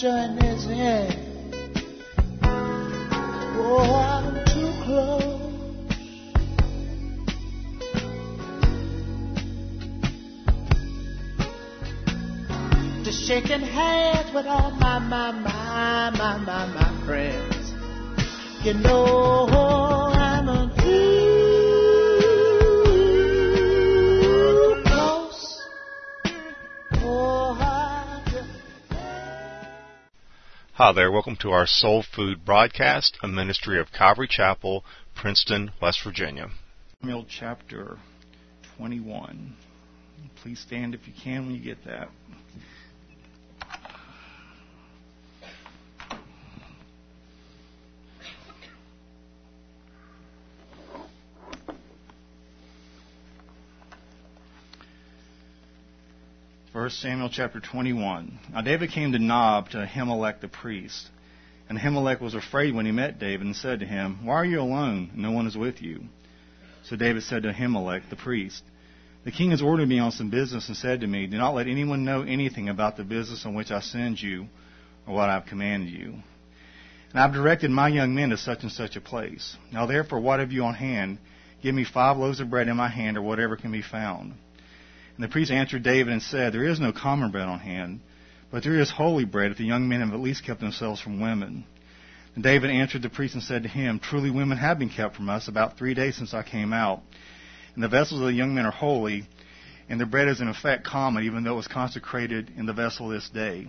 join his hand. Oh, I'm too close. To shaking hands with all my, my, my, my, my, my friends. You know Hi there, welcome to our Soul Food broadcast, a ministry of Calvary Chapel, Princeton, West Virginia. Samuel chapter 21. Please stand if you can when you get that. First Samuel chapter 21. Now David came to Nob to Ahimelech the priest. And Ahimelech was afraid when he met David and said to him, Why are you alone? No one is with you. So David said to Ahimelech the priest, The king has ordered me on some business and said to me, Do not let anyone know anything about the business on which I send you or what I have commanded you. And I have directed my young men to such and such a place. Now therefore, what have you on hand? Give me five loaves of bread in my hand or whatever can be found. And the priest answered David and said, There is no common bread on hand, but there is holy bread if the young men have at least kept themselves from women. And David answered the priest and said to him, Truly women have been kept from us about three days since I came out. And the vessels of the young men are holy, and the bread is in effect common, even though it was consecrated in the vessel this day.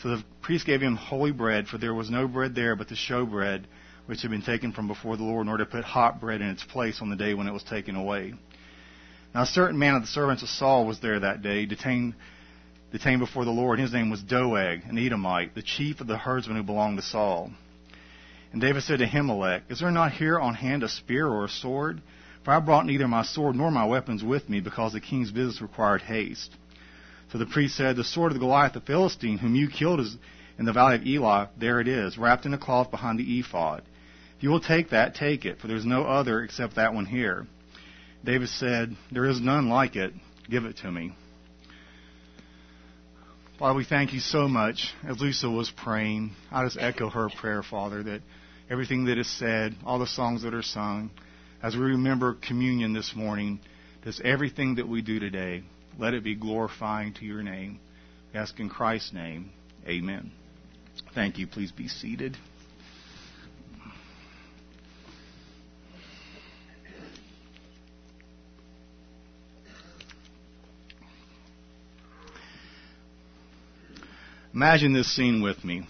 So the priest gave him holy bread, for there was no bread there but the show bread, which had been taken from before the Lord, in order to put hot bread in its place on the day when it was taken away. Now a certain man of the servants of Saul was there that day, detained, detained before the Lord. His name was Doeg, an Edomite, the chief of the herdsmen who belonged to Saul. And David said to Ahimelech, Is there not here on hand a spear or a sword? For I brought neither my sword nor my weapons with me, because the king's business required haste. So the priest said, The sword of Goliath the Philistine, whom you killed is in the valley of Elah, there it is, wrapped in a cloth behind the ephod. If you will take that, take it, for there is no other except that one here. David said, There is none like it. Give it to me. Father, we thank you so much. As Lisa was praying, I just echo her prayer, Father, that everything that is said, all the songs that are sung, as we remember communion this morning, does everything that we do today, let it be glorifying to your name. We ask in Christ's name. Amen. Thank you. Please be seated. Imagine this scene with me.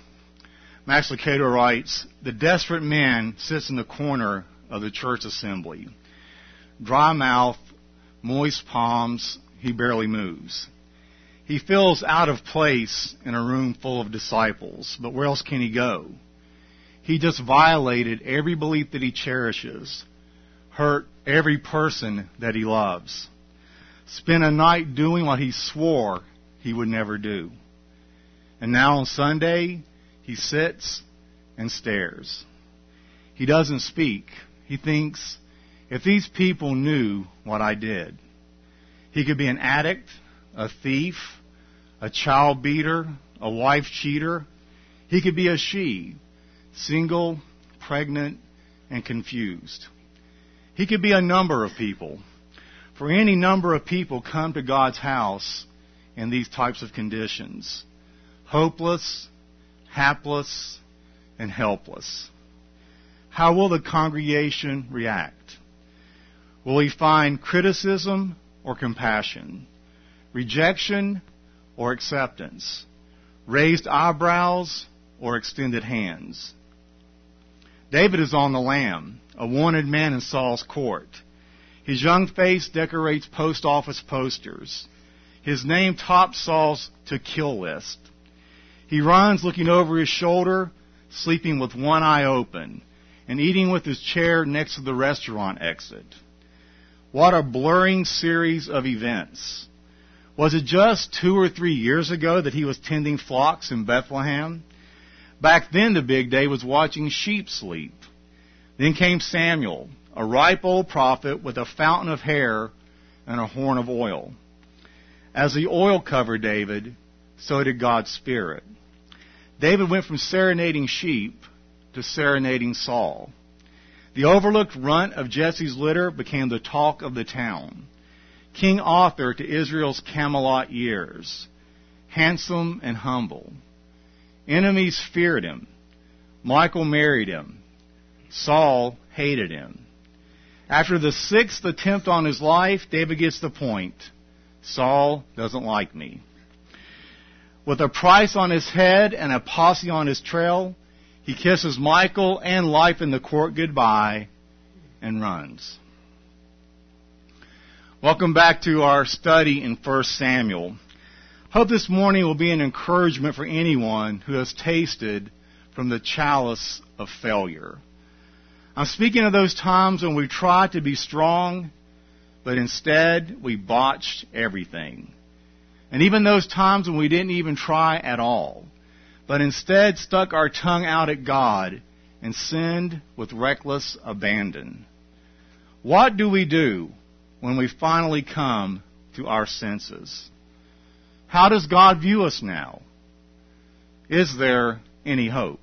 Max Lucado writes, The desperate man sits in the corner of the church assembly. Dry mouth, moist palms, he barely moves. He feels out of place in a room full of disciples, but where else can he go? He just violated every belief that he cherishes, hurt every person that he loves, spent a night doing what he swore he would never do. And now on Sunday, he sits and stares. He doesn't speak. He thinks, if these people knew what I did, he could be an addict, a thief, a child beater, a wife cheater. He could be a she, single, pregnant, and confused. He could be a number of people. For any number of people come to God's house in these types of conditions hopeless, hapless, and helpless. How will the congregation react? Will he find criticism or compassion? Rejection or acceptance? Raised eyebrows or extended hands? David is on the lam, a wanted man in Saul's court. His young face decorates post office posters. His name tops Saul's to kill list. He runs looking over his shoulder, sleeping with one eye open, and eating with his chair next to the restaurant exit. What a blurring series of events. Was it just two or three years ago that he was tending flocks in Bethlehem? Back then the big day was watching sheep sleep. Then came Samuel, a ripe old prophet with a fountain of hair and a horn of oil. As the oil covered David, so did God's Spirit. David went from serenading sheep to serenading Saul. The overlooked runt of Jesse's litter became the talk of the town. King Arthur to Israel's Camelot years, handsome and humble. Enemies feared him. Michal married him. Saul hated him. After the sixth attempt on his life, David gets the point. Saul doesn't like me. With a price on his head and a posse on his trail, he kisses Michal and life in the court goodbye and runs. Welcome back to our study in 1 Samuel. Hope this morning will be an encouragement for anyone who has tasted from the chalice of failure. I'm speaking of those times when we tried to be strong, but instead we botched everything. And even those times when we didn't even try at all but instead stuck our tongue out at God and sinned with reckless abandon. What do we do when we finally come to our senses? How does God view us now? Is there any hope?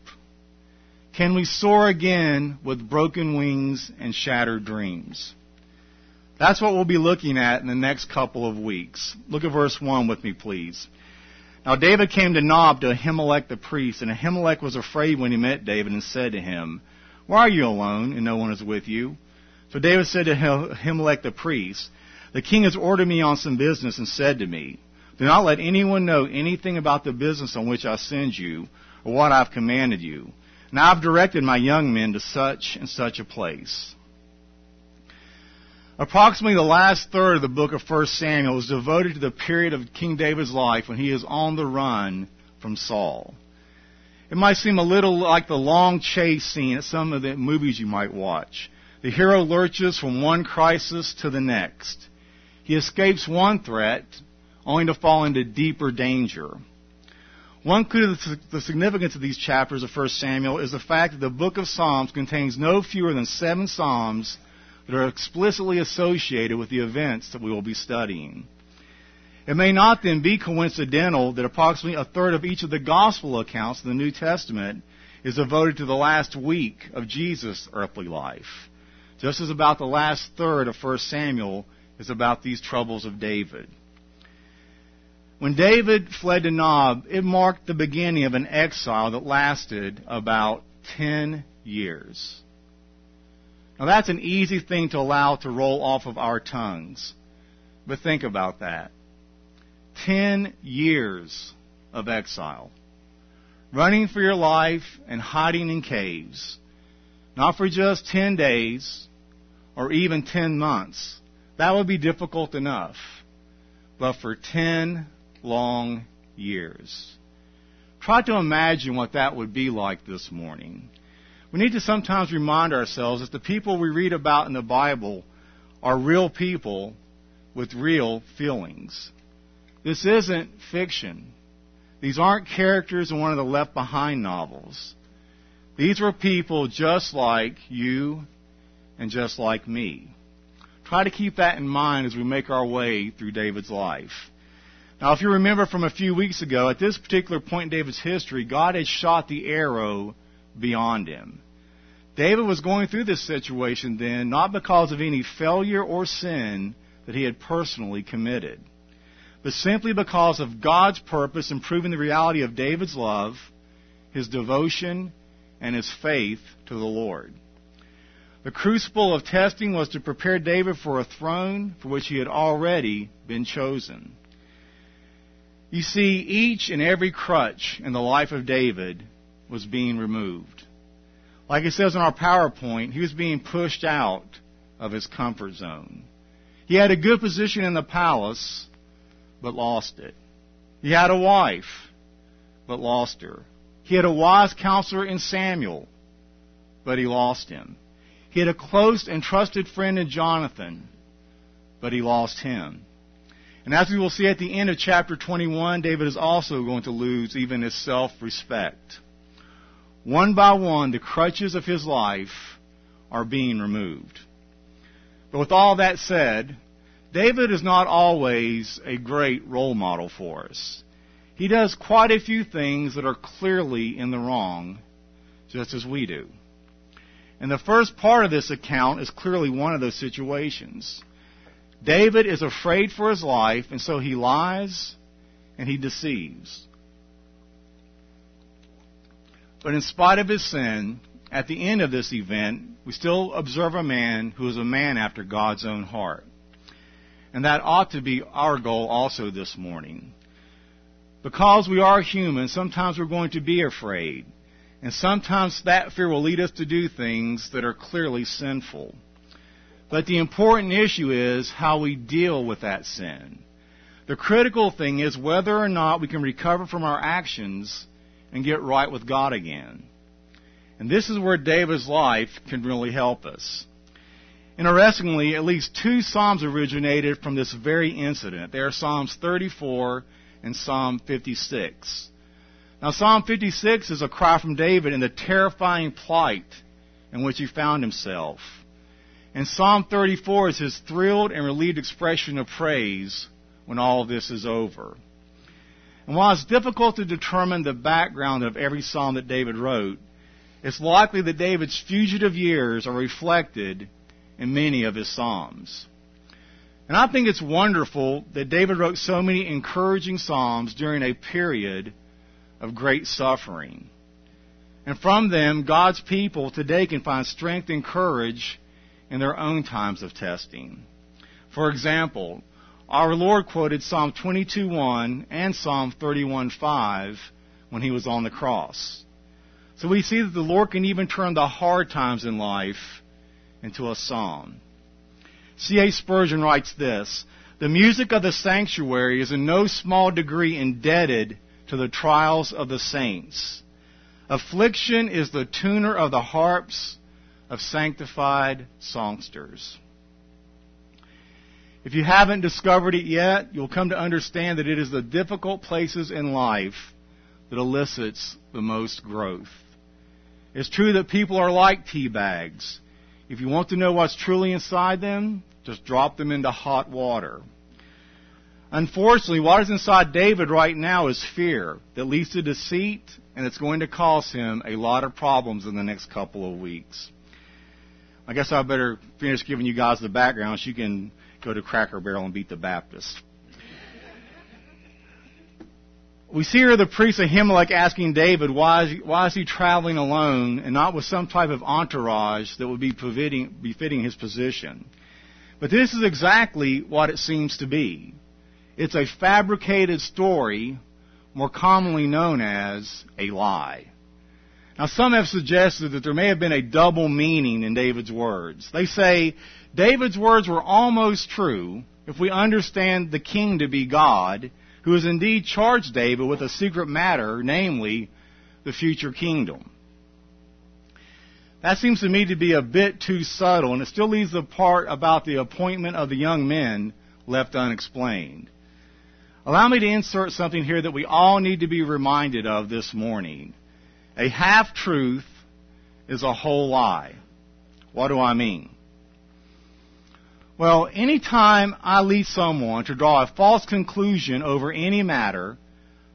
Can we soar again with broken wings and shattered dreams? That's what we'll be looking at in the next couple of weeks. Look at verse 1 with me, please. Now David came to Nob to Ahimelech the priest, and Ahimelech was afraid when he met David and said to him, Why are you alone and no one is with you? So David said to Ahimelech the priest, The king has ordered me on some business and said to me, Do not let anyone know anything about the business on which I send you or what I've commanded you. Now I've directed my young men to such and such a place. Approximately the last third of the book of 1 Samuel is devoted to the period of King David's life when he is on the run from Saul. It might seem a little like the long chase scene at some of the movies you might watch. The hero lurches from one crisis to the next. He escapes one threat only to fall into deeper danger. One clue to the significance of these chapters of 1 Samuel is the fact that the book of Psalms contains no fewer than seven Psalms that are explicitly associated with the events that we will be studying. It may not then be coincidental that approximately a third of each of the gospel accounts in the New Testament is devoted to the last week of Jesus' earthly life. Just as about the last third of 1 Samuel is about these troubles of David. When David fled to Nob, it marked the beginning of an exile that lasted about 10 years. Now that's an easy thing to allow to roll off of our tongues. But think about that. Ten years of exile. Running for your life and hiding in caves. Not for just ten days or even ten months. That would be difficult enough. But for ten long years. Try to imagine what that would be like this morning. We need to sometimes remind ourselves that the people we read about in the Bible are real people with real feelings. This isn't fiction. These aren't characters in one of the Left Behind novels. These were people just like you and just like me. Try to keep that in mind as we make our way through David's life. Now, if you remember from a few weeks ago, at this particular point in David's history, God had shot the arrow beyond him. David was going through this situation then not because of any failure or sin that he had personally committed, but simply because of God's purpose in proving the reality of David's love, his devotion, and his faith to the Lord. The crucible of testing was to prepare David for a throne for which he had already been chosen. You see, each and every crutch in the life of David was being removed. Like it says in our PowerPoint, he was being pushed out of his comfort zone. He had a good position in the palace, but lost it. He had a wife, but lost her. He had a wise counselor in Samuel, but he lost him. He had a close and trusted friend in Jonathan, but he lost him. And as we will see at the end of chapter 21, David is also going to lose even his self-respect. One by one, the crutches of his life are being removed. But with all that said, David is not always a great role model for us. he does quite a few things that are clearly in the wrong, just as we do. And the first part of this account is clearly one of those situations. David is afraid for his life, and so he lies and he deceives. But in spite of his sin, at the end of this event, we still observe a man who is a man after God's own heart. And that ought to be our goal also this morning. Because we are human, sometimes we're going to be afraid. And sometimes that fear will lead us to do things that are clearly sinful. But the important issue is how we deal with that sin. The critical thing is whether or not we can recover from our actions and get right with God again. And this is where David's life can really help us. Interestingly, at least two Psalms originated from this very incident. They are Psalms 34 and Psalm 56. Now, Psalm 56 is a cry from David in the terrifying plight in which he found himself. And Psalm 34 is his thrilled and relieved expression of praise when all this is over. And while it's difficult to determine the background of every psalm that David wrote, it's likely that David's fugitive years are reflected in many of his psalms. And I think it's wonderful that David wrote so many encouraging psalms during a period of great suffering. And from them, God's people today can find strength and courage in their own times of testing. For example, our Lord quoted Psalm 22:1 and Psalm 31:5 when he was on the cross. So we see that the Lord can even turn the hard times in life into a psalm. C.H. Spurgeon writes this The music of the sanctuary is in no small degree indebted to the trials of the saints. Affliction is the tuner of the harps of sanctified songsters. If you haven't discovered it yet, you'll come to understand that it is the difficult places in life that elicits the most growth. It's true that people are like tea bags. If you want to know what's truly inside them, just drop them into hot water. Unfortunately, what is inside David right now is fear that leads to deceit, and it's going to cause him a lot of problems in the next couple of weeks. I guess I better finish giving you guys the background so you can go to Cracker Barrel and beat the Baptist. We see here the priest Ahimelech asking David, why is, he, why is he traveling alone and not with some type of entourage that would be befitting, befitting his position? But this is exactly what it seems to be. It's a fabricated story, more commonly known as a lie. Now, some have suggested that there may have been a double meaning in David's words. They say David's words were almost true if we understand the king to be God, who has indeed charged David with a secret matter, namely the future kingdom. That seems to me to be a bit too subtle, and it still leaves the part about the appointment of the young men left unexplained. Allow me to insert something here that we all need to be reminded of this morning. A half truth is a whole lie. What do I mean? Well, anytime I lead someone to draw a false conclusion over any matter,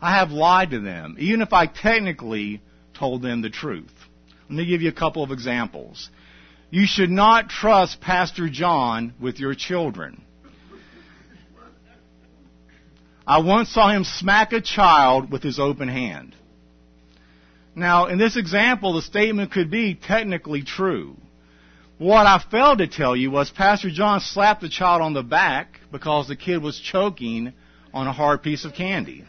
I have lied to them, even if I technically told them the truth. Let me give you a couple of examples. You should not trust Pastor John with your children. I once saw him smack a child with his open hand. Now, in this example, the statement could be technically true. What I failed to tell you was Pastor John slapped the child on the back because the kid was choking on a hard piece of candy.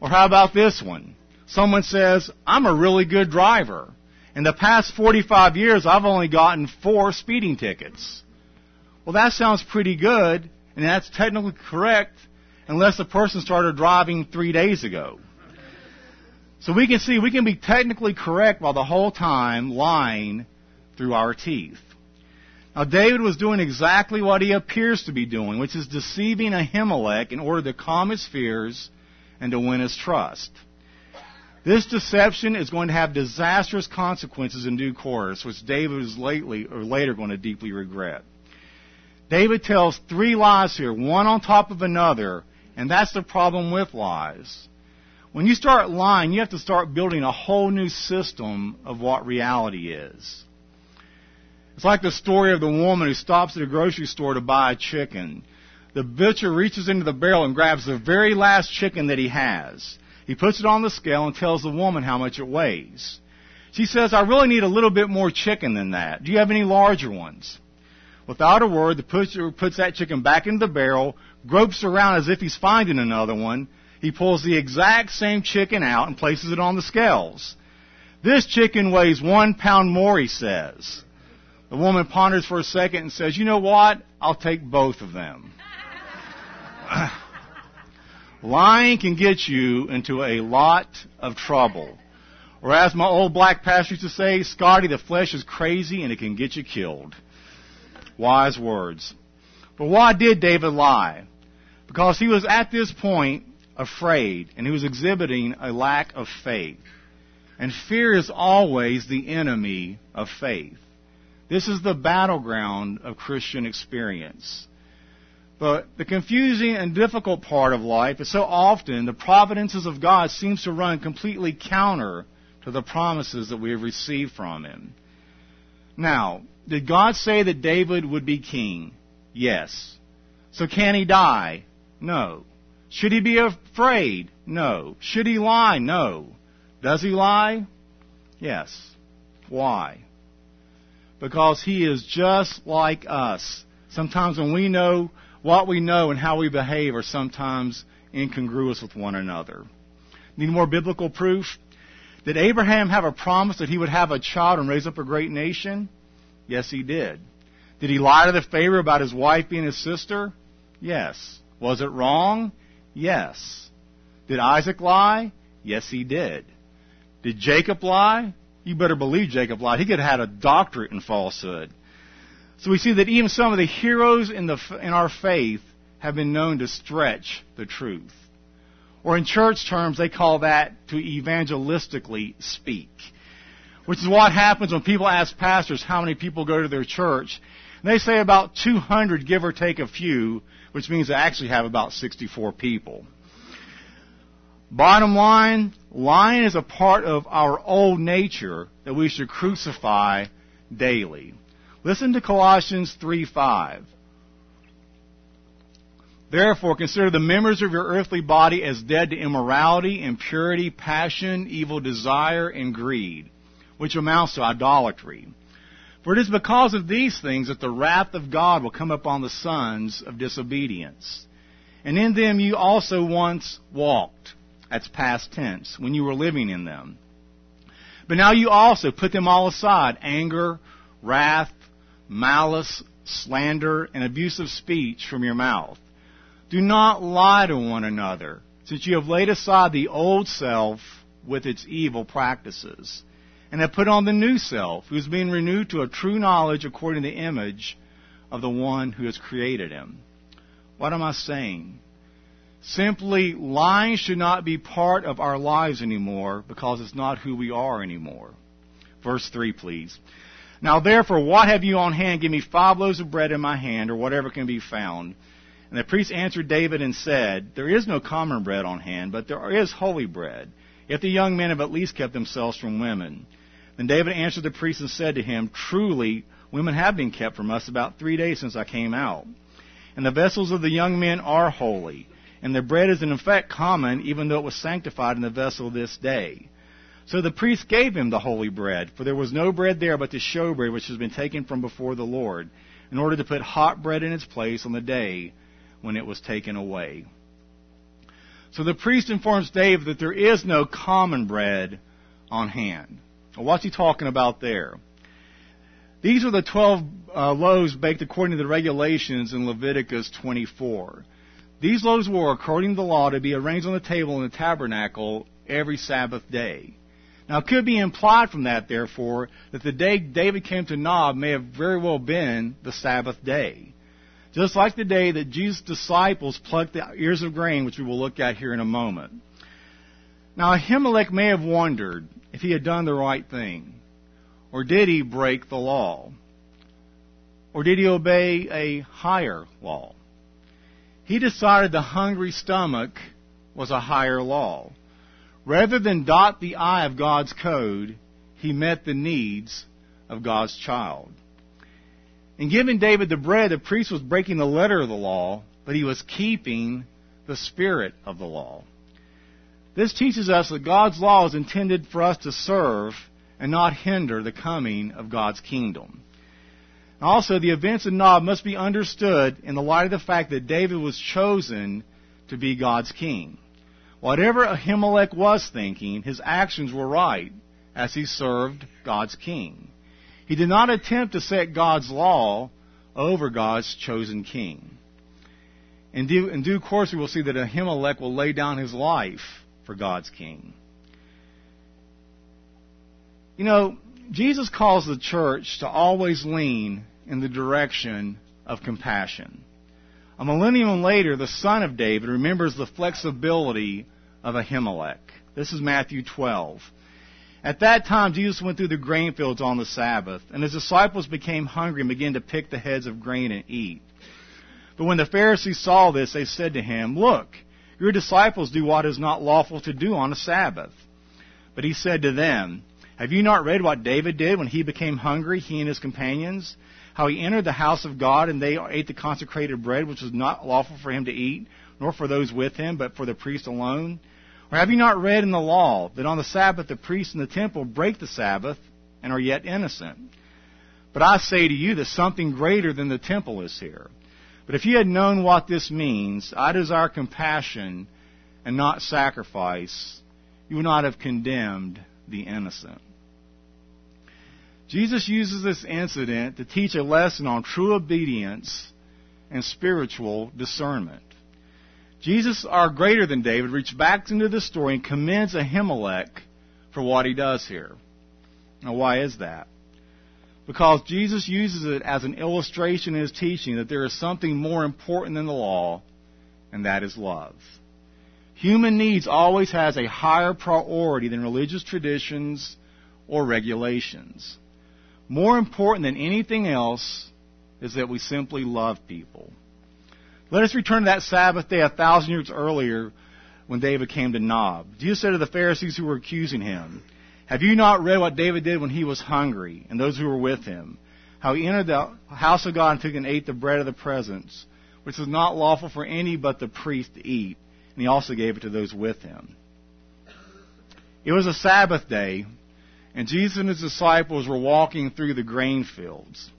Or how about this one? Someone says, I'm a really good driver. In the past 45 years, I've only gotten four speeding tickets. Well, that sounds pretty good, and that's technically correct unless the person started driving three days ago. So we can see we can be technically correct while the whole time lying through our teeth. Now David was doing exactly what he appears to be doing, which is deceiving Ahimelech in order to calm his fears and to win his trust. This deception is going to have disastrous consequences in due course, which David is lately or later going to deeply regret. David tells three lies here, one on top of another, And that's the problem with lies. When you start lying, you have to start building a whole new system of what reality is. It's like the story of the woman who stops at a grocery store to buy a chicken. The butcher reaches into the barrel and grabs the very last chicken that he has. He puts it on the scale and tells the woman how much it weighs. She says, I really need a little bit more chicken than that. Do you have any larger ones? Without a word, the butcher puts that chicken back into the barrel, gropes around as if he's finding another one. He pulls the exact same chicken out and places it on the scales. This chicken weighs one pound more, he says. The woman ponders for a second and says, You know what? I'll take both of them. Lying can get you into a lot of trouble. Or as my old black pastor used to say, Scotty, the flesh is crazy and it can get you killed. Wise words. But why did David lie? Because he was at this point afraid and he was exhibiting a lack of faith. And fear is always the enemy of faith. This is the battleground of Christian experience. But the confusing and difficult part of life is so often the providences of God seems to run completely counter to the promises that we have received from Him. Now, did God say that David would be king? Yes. So can he die? No. Should he be afraid? No. Should he lie? No. Does he lie? Yes. Why? Because he is just like us. Sometimes when we know what we know and how we behave are sometimes incongruous with one another. Need more biblical proof? Did Abraham have a promise that he would have a child and raise up a great nation? Yes, he did. Did he lie to the Pharaoh about his wife being his sister? Yes. Was it wrong? Yes. Did Isaac lie? Yes, he did. Did Jacob lie? You better believe Jacob lied. He could have had a doctorate in falsehood. So we see that even some of the heroes in, the, in our faith have been known to stretch the truth. Or in church terms, they call that to evangelistically speak. Which is what happens when people ask pastors how many people go to their church. And they say about 200, give or take a few, which means they actually have about 64 people. Bottom line, lying is a part of our old nature that we should crucify daily. Listen to Colossians 3:5. Therefore, consider the members of your earthly body as dead to immorality, impurity, passion, evil desire, and greed, which amounts to idolatry. For it is because of these things that the wrath of God will come upon the sons of disobedience. And in them you also once walked. That's past tense, when you were living in them. But now you also put them all aside anger, wrath, malice, slander, and abusive speech from your mouth. Do not lie to one another, since you have laid aside the old self with its evil practices, and have put on the new self, who is being renewed to a true knowledge according to the image of the one who has created him. What am I saying? Simply, lying should not be part of our lives anymore because it's not who we are anymore. Verse 3, please. Now therefore, what have you on hand? Give me five loaves of bread in my hand, or whatever can be found. And the priest answered David and said, There is no common bread on hand, but there is holy bread. If the young men have at least kept themselves from women. Then David answered the priest and said to him, Truly, women have been kept from us about three days since I came out. And the vessels of the young men are holy, and the bread is in effect common, even though it was sanctified in the vessel this day. So the priest gave him the holy bread, for there was no bread there but the showbread which has been taken from before the Lord, in order to put hot bread in its place on the day when it was taken away. So the priest informs David that there is no common bread on hand. What's he talking about there? These are the 12 uh, loaves baked according to the regulations in Leviticus 24. These loaves were, according to the law, to be arranged on the table in the tabernacle every Sabbath day. Now, it could be implied from that, therefore, that the day David came to Nob may have very well been the Sabbath day. Just like the day that Jesus' disciples plucked the ears of grain, which we will look at here in a moment. Now, Ahimelech may have wondered he had done the right thing. Or did he break the law? Or did he obey a higher law? He decided the hungry stomach was a higher law. Rather than dot the I of God's code, he met the needs of God's child. In giving David the bread, the priest was breaking the letter of the law, but he was keeping the spirit of the law. This teaches us that God's law is intended for us to serve and not hinder the coming of God's kingdom. Also, the events of Nob must be understood in the light of the fact that David was chosen to be God's king. Whatever Ahimelech was thinking, his actions were right as he served God's king. He did not attempt to set God's law over God's chosen king. In due, in due course, we will see that Ahimelech will lay down his life for God's king. You know, Jesus calls the church to always lean in the direction of compassion. A millennium later, the son of David remembers the flexibility of Ahimelech. This is Matthew 12. At that time, Jesus went through the grain fields on the Sabbath, and his disciples became hungry and began to pick the heads of grain and eat. But when the Pharisees saw this, they said to him, Look, your disciples do what is not lawful to do on a Sabbath. But he said to them, Have you not read what David did when he became hungry, he and his companions? How he entered the house of God and they ate the consecrated bread, which was not lawful for him to eat, nor for those with him, but for the priest alone? Or have you not read in the law that on the Sabbath the priests in the temple break the Sabbath and are yet innocent? But I say to you that something greater than the temple is here. But if you had known what this means, I desire compassion and not sacrifice, you would not have condemned the innocent. Jesus uses this incident to teach a lesson on true obedience and spiritual discernment. Jesus, our greater than David, reached back into the story and commends Ahimelech for what he does here. Now, why is that? Because Jesus uses it as an illustration in his teaching that there is something more important than the law, and that is love. Human needs always has a higher priority than religious traditions or regulations. More important than anything else is that we simply love people. Let us return to that Sabbath day a thousand years earlier when David came to Nob. Jesus said to the Pharisees who were accusing him, Have you not read what David did when he was hungry and those who were with him? How he entered the house of God and took and ate the bread of the presence, which was not lawful for any but the priest to eat, and he also gave it to those with him. It was a Sabbath day, and Jesus and his disciples were walking through the grain fields.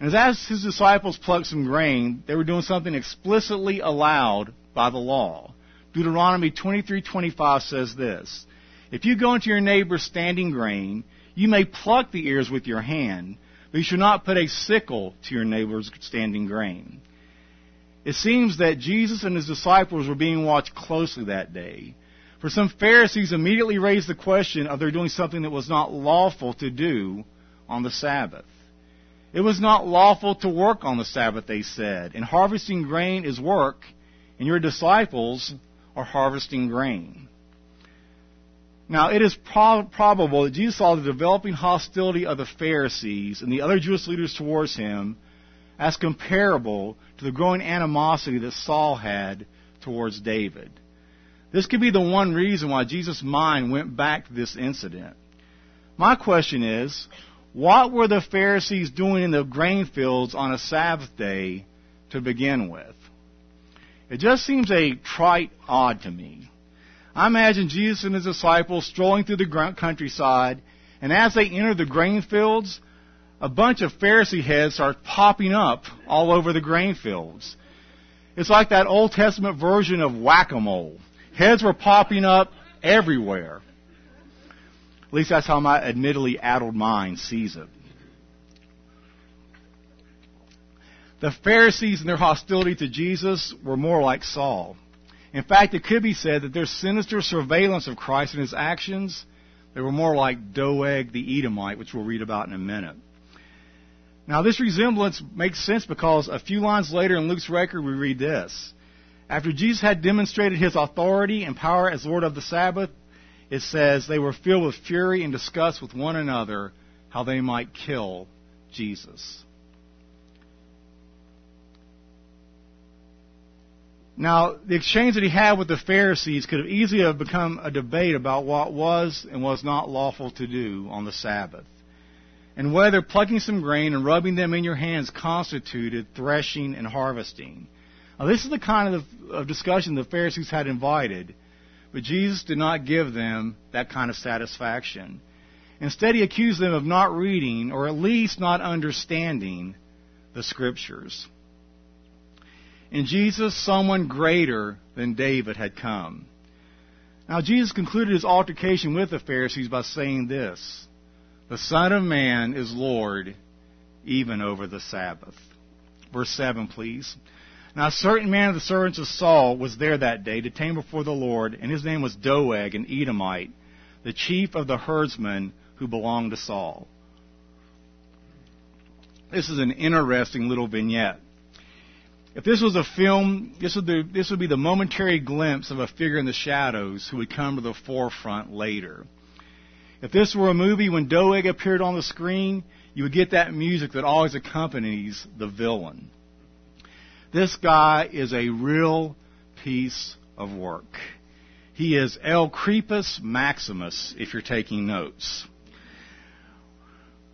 And as his disciples plucked some grain, they were doing something explicitly allowed by the law. Deuteronomy 23:25 says this: If you go into your neighbor's standing grain, you may pluck the ears with your hand, but you should not put a sickle to your neighbor's standing grain. It seems that Jesus and his disciples were being watched closely that day. For some Pharisees immediately raised the question of their doing something that was not lawful to do on the Sabbath. It was not lawful to work on the Sabbath, they said, and harvesting grain is work, and your disciples are harvesting grain. Now, it is pro- probable that Jesus saw the developing hostility of the Pharisees and the other Jewish leaders towards him as comparable to the growing animosity that Saul had towards David. This could be the one reason why Jesus' mind went back to this incident. My question is, what were the Pharisees doing in the grain fields on a Sabbath day to begin with? It just seems a trite odd to me. I imagine Jesus and his disciples strolling through the countryside, and as they enter the grain fields, a bunch of Pharisee heads start popping up all over the grain fields. It's like that Old Testament version of whack-a-mole. Heads were popping up everywhere. At least that's how my admittedly addled mind sees it. The Pharisees and their hostility to Jesus were more like Saul. In fact, it could be said that their sinister surveillance of Christ and his actions, they were more like Doeg the Edomite, which we'll read about in a minute. Now, this resemblance makes sense because a few lines later in Luke's record, we read this. After Jesus had demonstrated his authority and power as Lord of the Sabbath, it says they were filled with fury and discussed with one another how they might kill Jesus. Now, the exchange that he had with the Pharisees could have easily have become a debate about what was and was not lawful to do on the Sabbath, and whether plucking some grain and rubbing them in your hands constituted threshing and harvesting. Now, this is the kind of, of discussion the Pharisees had invited, but Jesus did not give them that kind of satisfaction. Instead, he accused them of not reading, or at least not understanding, the Scriptures. In Jesus, someone greater than David had come. Now, Jesus concluded his altercation with the Pharisees by saying this The Son of Man is Lord even over the Sabbath. Verse 7, please. Now, a certain man of the servants of Saul was there that day, detained before the Lord, and his name was Doeg, an Edomite, the chief of the herdsmen who belonged to Saul. This is an interesting little vignette. If this was a film, this would, be, this would be the momentary glimpse of a figure in the shadows who would come to the forefront later. If this were a movie, when Doeg appeared on the screen, you would get that music that always accompanies the villain. This guy is a real piece of work. He is El Crepus Maximus, if you're taking notes.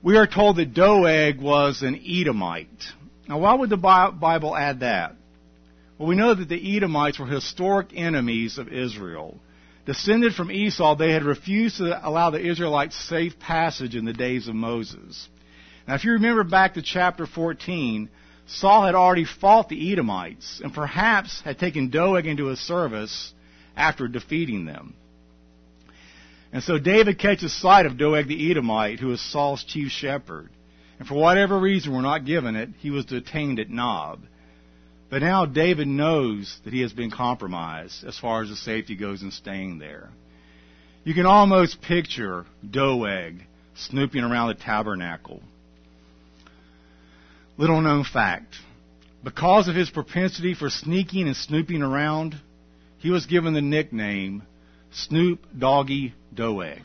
We are told that Doeg was an Edomite. Now, why would the Bible add that? Well, we know that the Edomites were historic enemies of Israel. Descended from Esau, they had refused to allow the Israelites safe passage in the days of Moses. Now, if you remember back to chapter 14, Saul had already fought the Edomites and perhaps had taken Doeg into his service after defeating them. And so David catches sight of Doeg the Edomite, who is Saul's chief shepherd. And for whatever reason we're not given it, he was detained at Nob. But now David knows that he has been compromised as far as the safety goes in staying there. You can almost picture Doeg snooping around the tabernacle. Little known fact. Because of his propensity for sneaking and snooping around, he was given the nickname Snoop Doggy Doeg.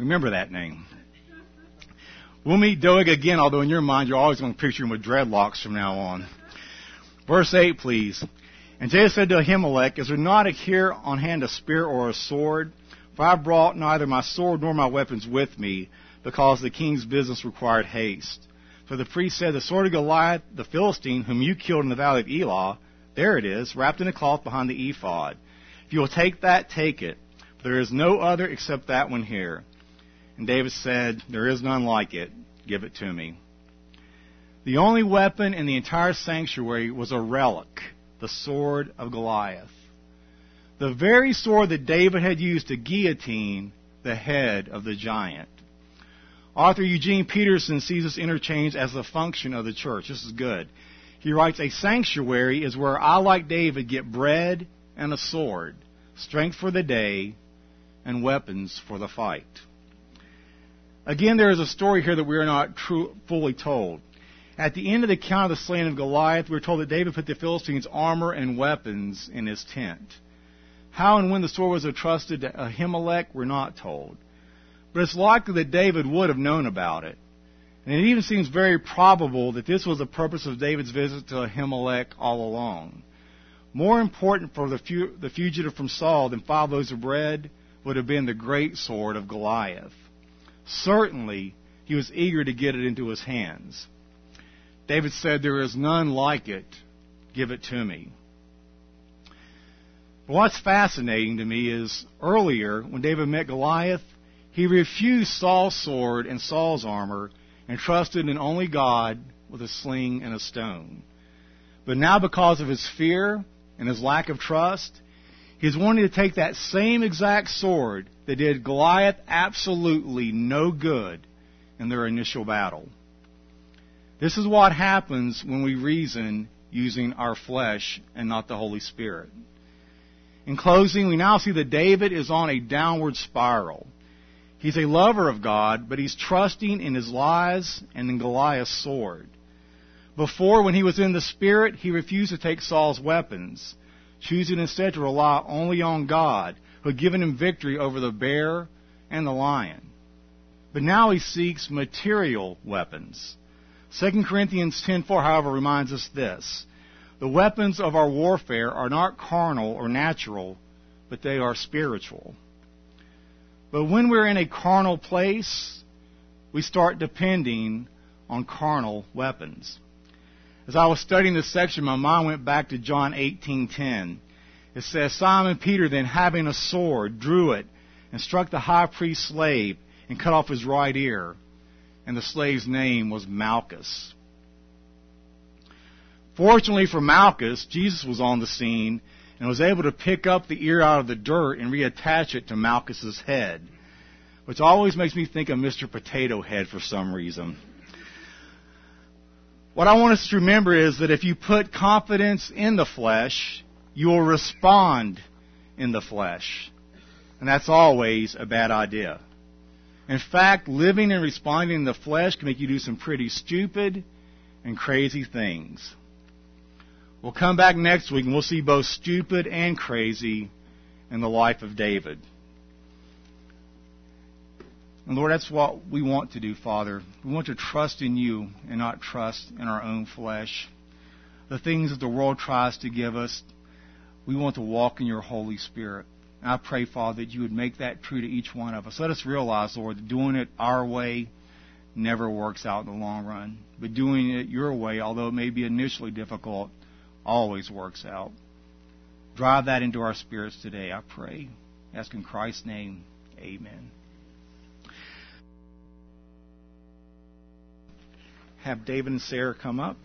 Remember that name. We'll meet Doeg again, although in your mind you're always going to picture him with dreadlocks from now on. Verse 8, please. And Jehu said to Ahimelech, Is there not here on hand a spear or a sword? For I brought neither my sword nor my weapons with me, because the king's business required haste. For the priest said, The sword of Goliath, the Philistine, whom you killed in the valley of Elah, there it is, wrapped in a cloth behind the ephod. If you will take that, take it. For there is no other except that one here. And David said, There is none like it. Give it to me. The only weapon in the entire sanctuary was a relic, the sword of Goliath. The very sword that David had used to guillotine the head of the giant. Author Eugene Peterson sees this interchange as the function of the church. This is good. He writes, A sanctuary is where I, like David, get bread and a sword, strength for the day, and weapons for the fight. Again, there is a story here that we are not true, fully told. At the end of the account of the slaying of Goliath, we're told that David put the Philistines' armor and weapons in his tent. How and when the sword was entrusted to Ahimelech, we're not told. But it's likely that David would have known about it. And it even seems very probable that this was the purpose of David's visit to Ahimelech all along. More important for the, fugitive from Saul than five loaves of bread would have been the great sword of Goliath. Certainly, he was eager to get it into his hands. David said, There is none like it. Give it to me. But what's fascinating to me is earlier, when David met Goliath, he refused Saul's sword and Saul's armor and trusted in only God with a sling and a stone. But now, because of his fear and his lack of trust, he's wanting to take that same exact sword that did Goliath absolutely no good in their initial battle. This is what happens when we reason using our flesh and not the Holy Spirit. In closing, we now see that David is on a downward spiral. He's a lover of God, but he's trusting in his lies and in Goliath's sword. Before, when he was in the Spirit, he refused to take Saul's weapons, choosing instead to rely only on God who had given him victory over the bear and the lion. but now he seeks material weapons. 2 Corinthians 10:4 however reminds us this. The weapons of our warfare are not carnal or natural, but they are spiritual. But when we're in a carnal place, we start depending on carnal weapons. As I was studying this section, my mind went back to John 18:10. It says, Simon Peter then having a sword drew it and struck the high priest's slave and cut off his right ear. And the slave's name was Malchus. Fortunately for Malchus, Jesus was on the scene and was able to pick up the ear out of the dirt and reattach it to Malchus's head, which always makes me think of Mr. Potato Head for some reason. What I want us to remember is that if you put confidence in the flesh, you will respond in the flesh. And that's always a bad idea. In fact, living and responding in the flesh can make you do some pretty stupid and crazy things. We'll come back next week and we'll see both stupid and crazy in the life of David. And Lord, that's what we want to do, Father. We want to trust in you and not trust in our own flesh. The things that the world tries to give us, we want to walk in your Holy Spirit. And I pray, Father, that you would make that true to each one of us. Let us realize, Lord, that doing it our way never works out in the long run. But doing it your way, although it may be initially difficult, always works out. Drive that into our spirits today, I pray. Ask in Christ's name, amen. Have David and Sarah come up.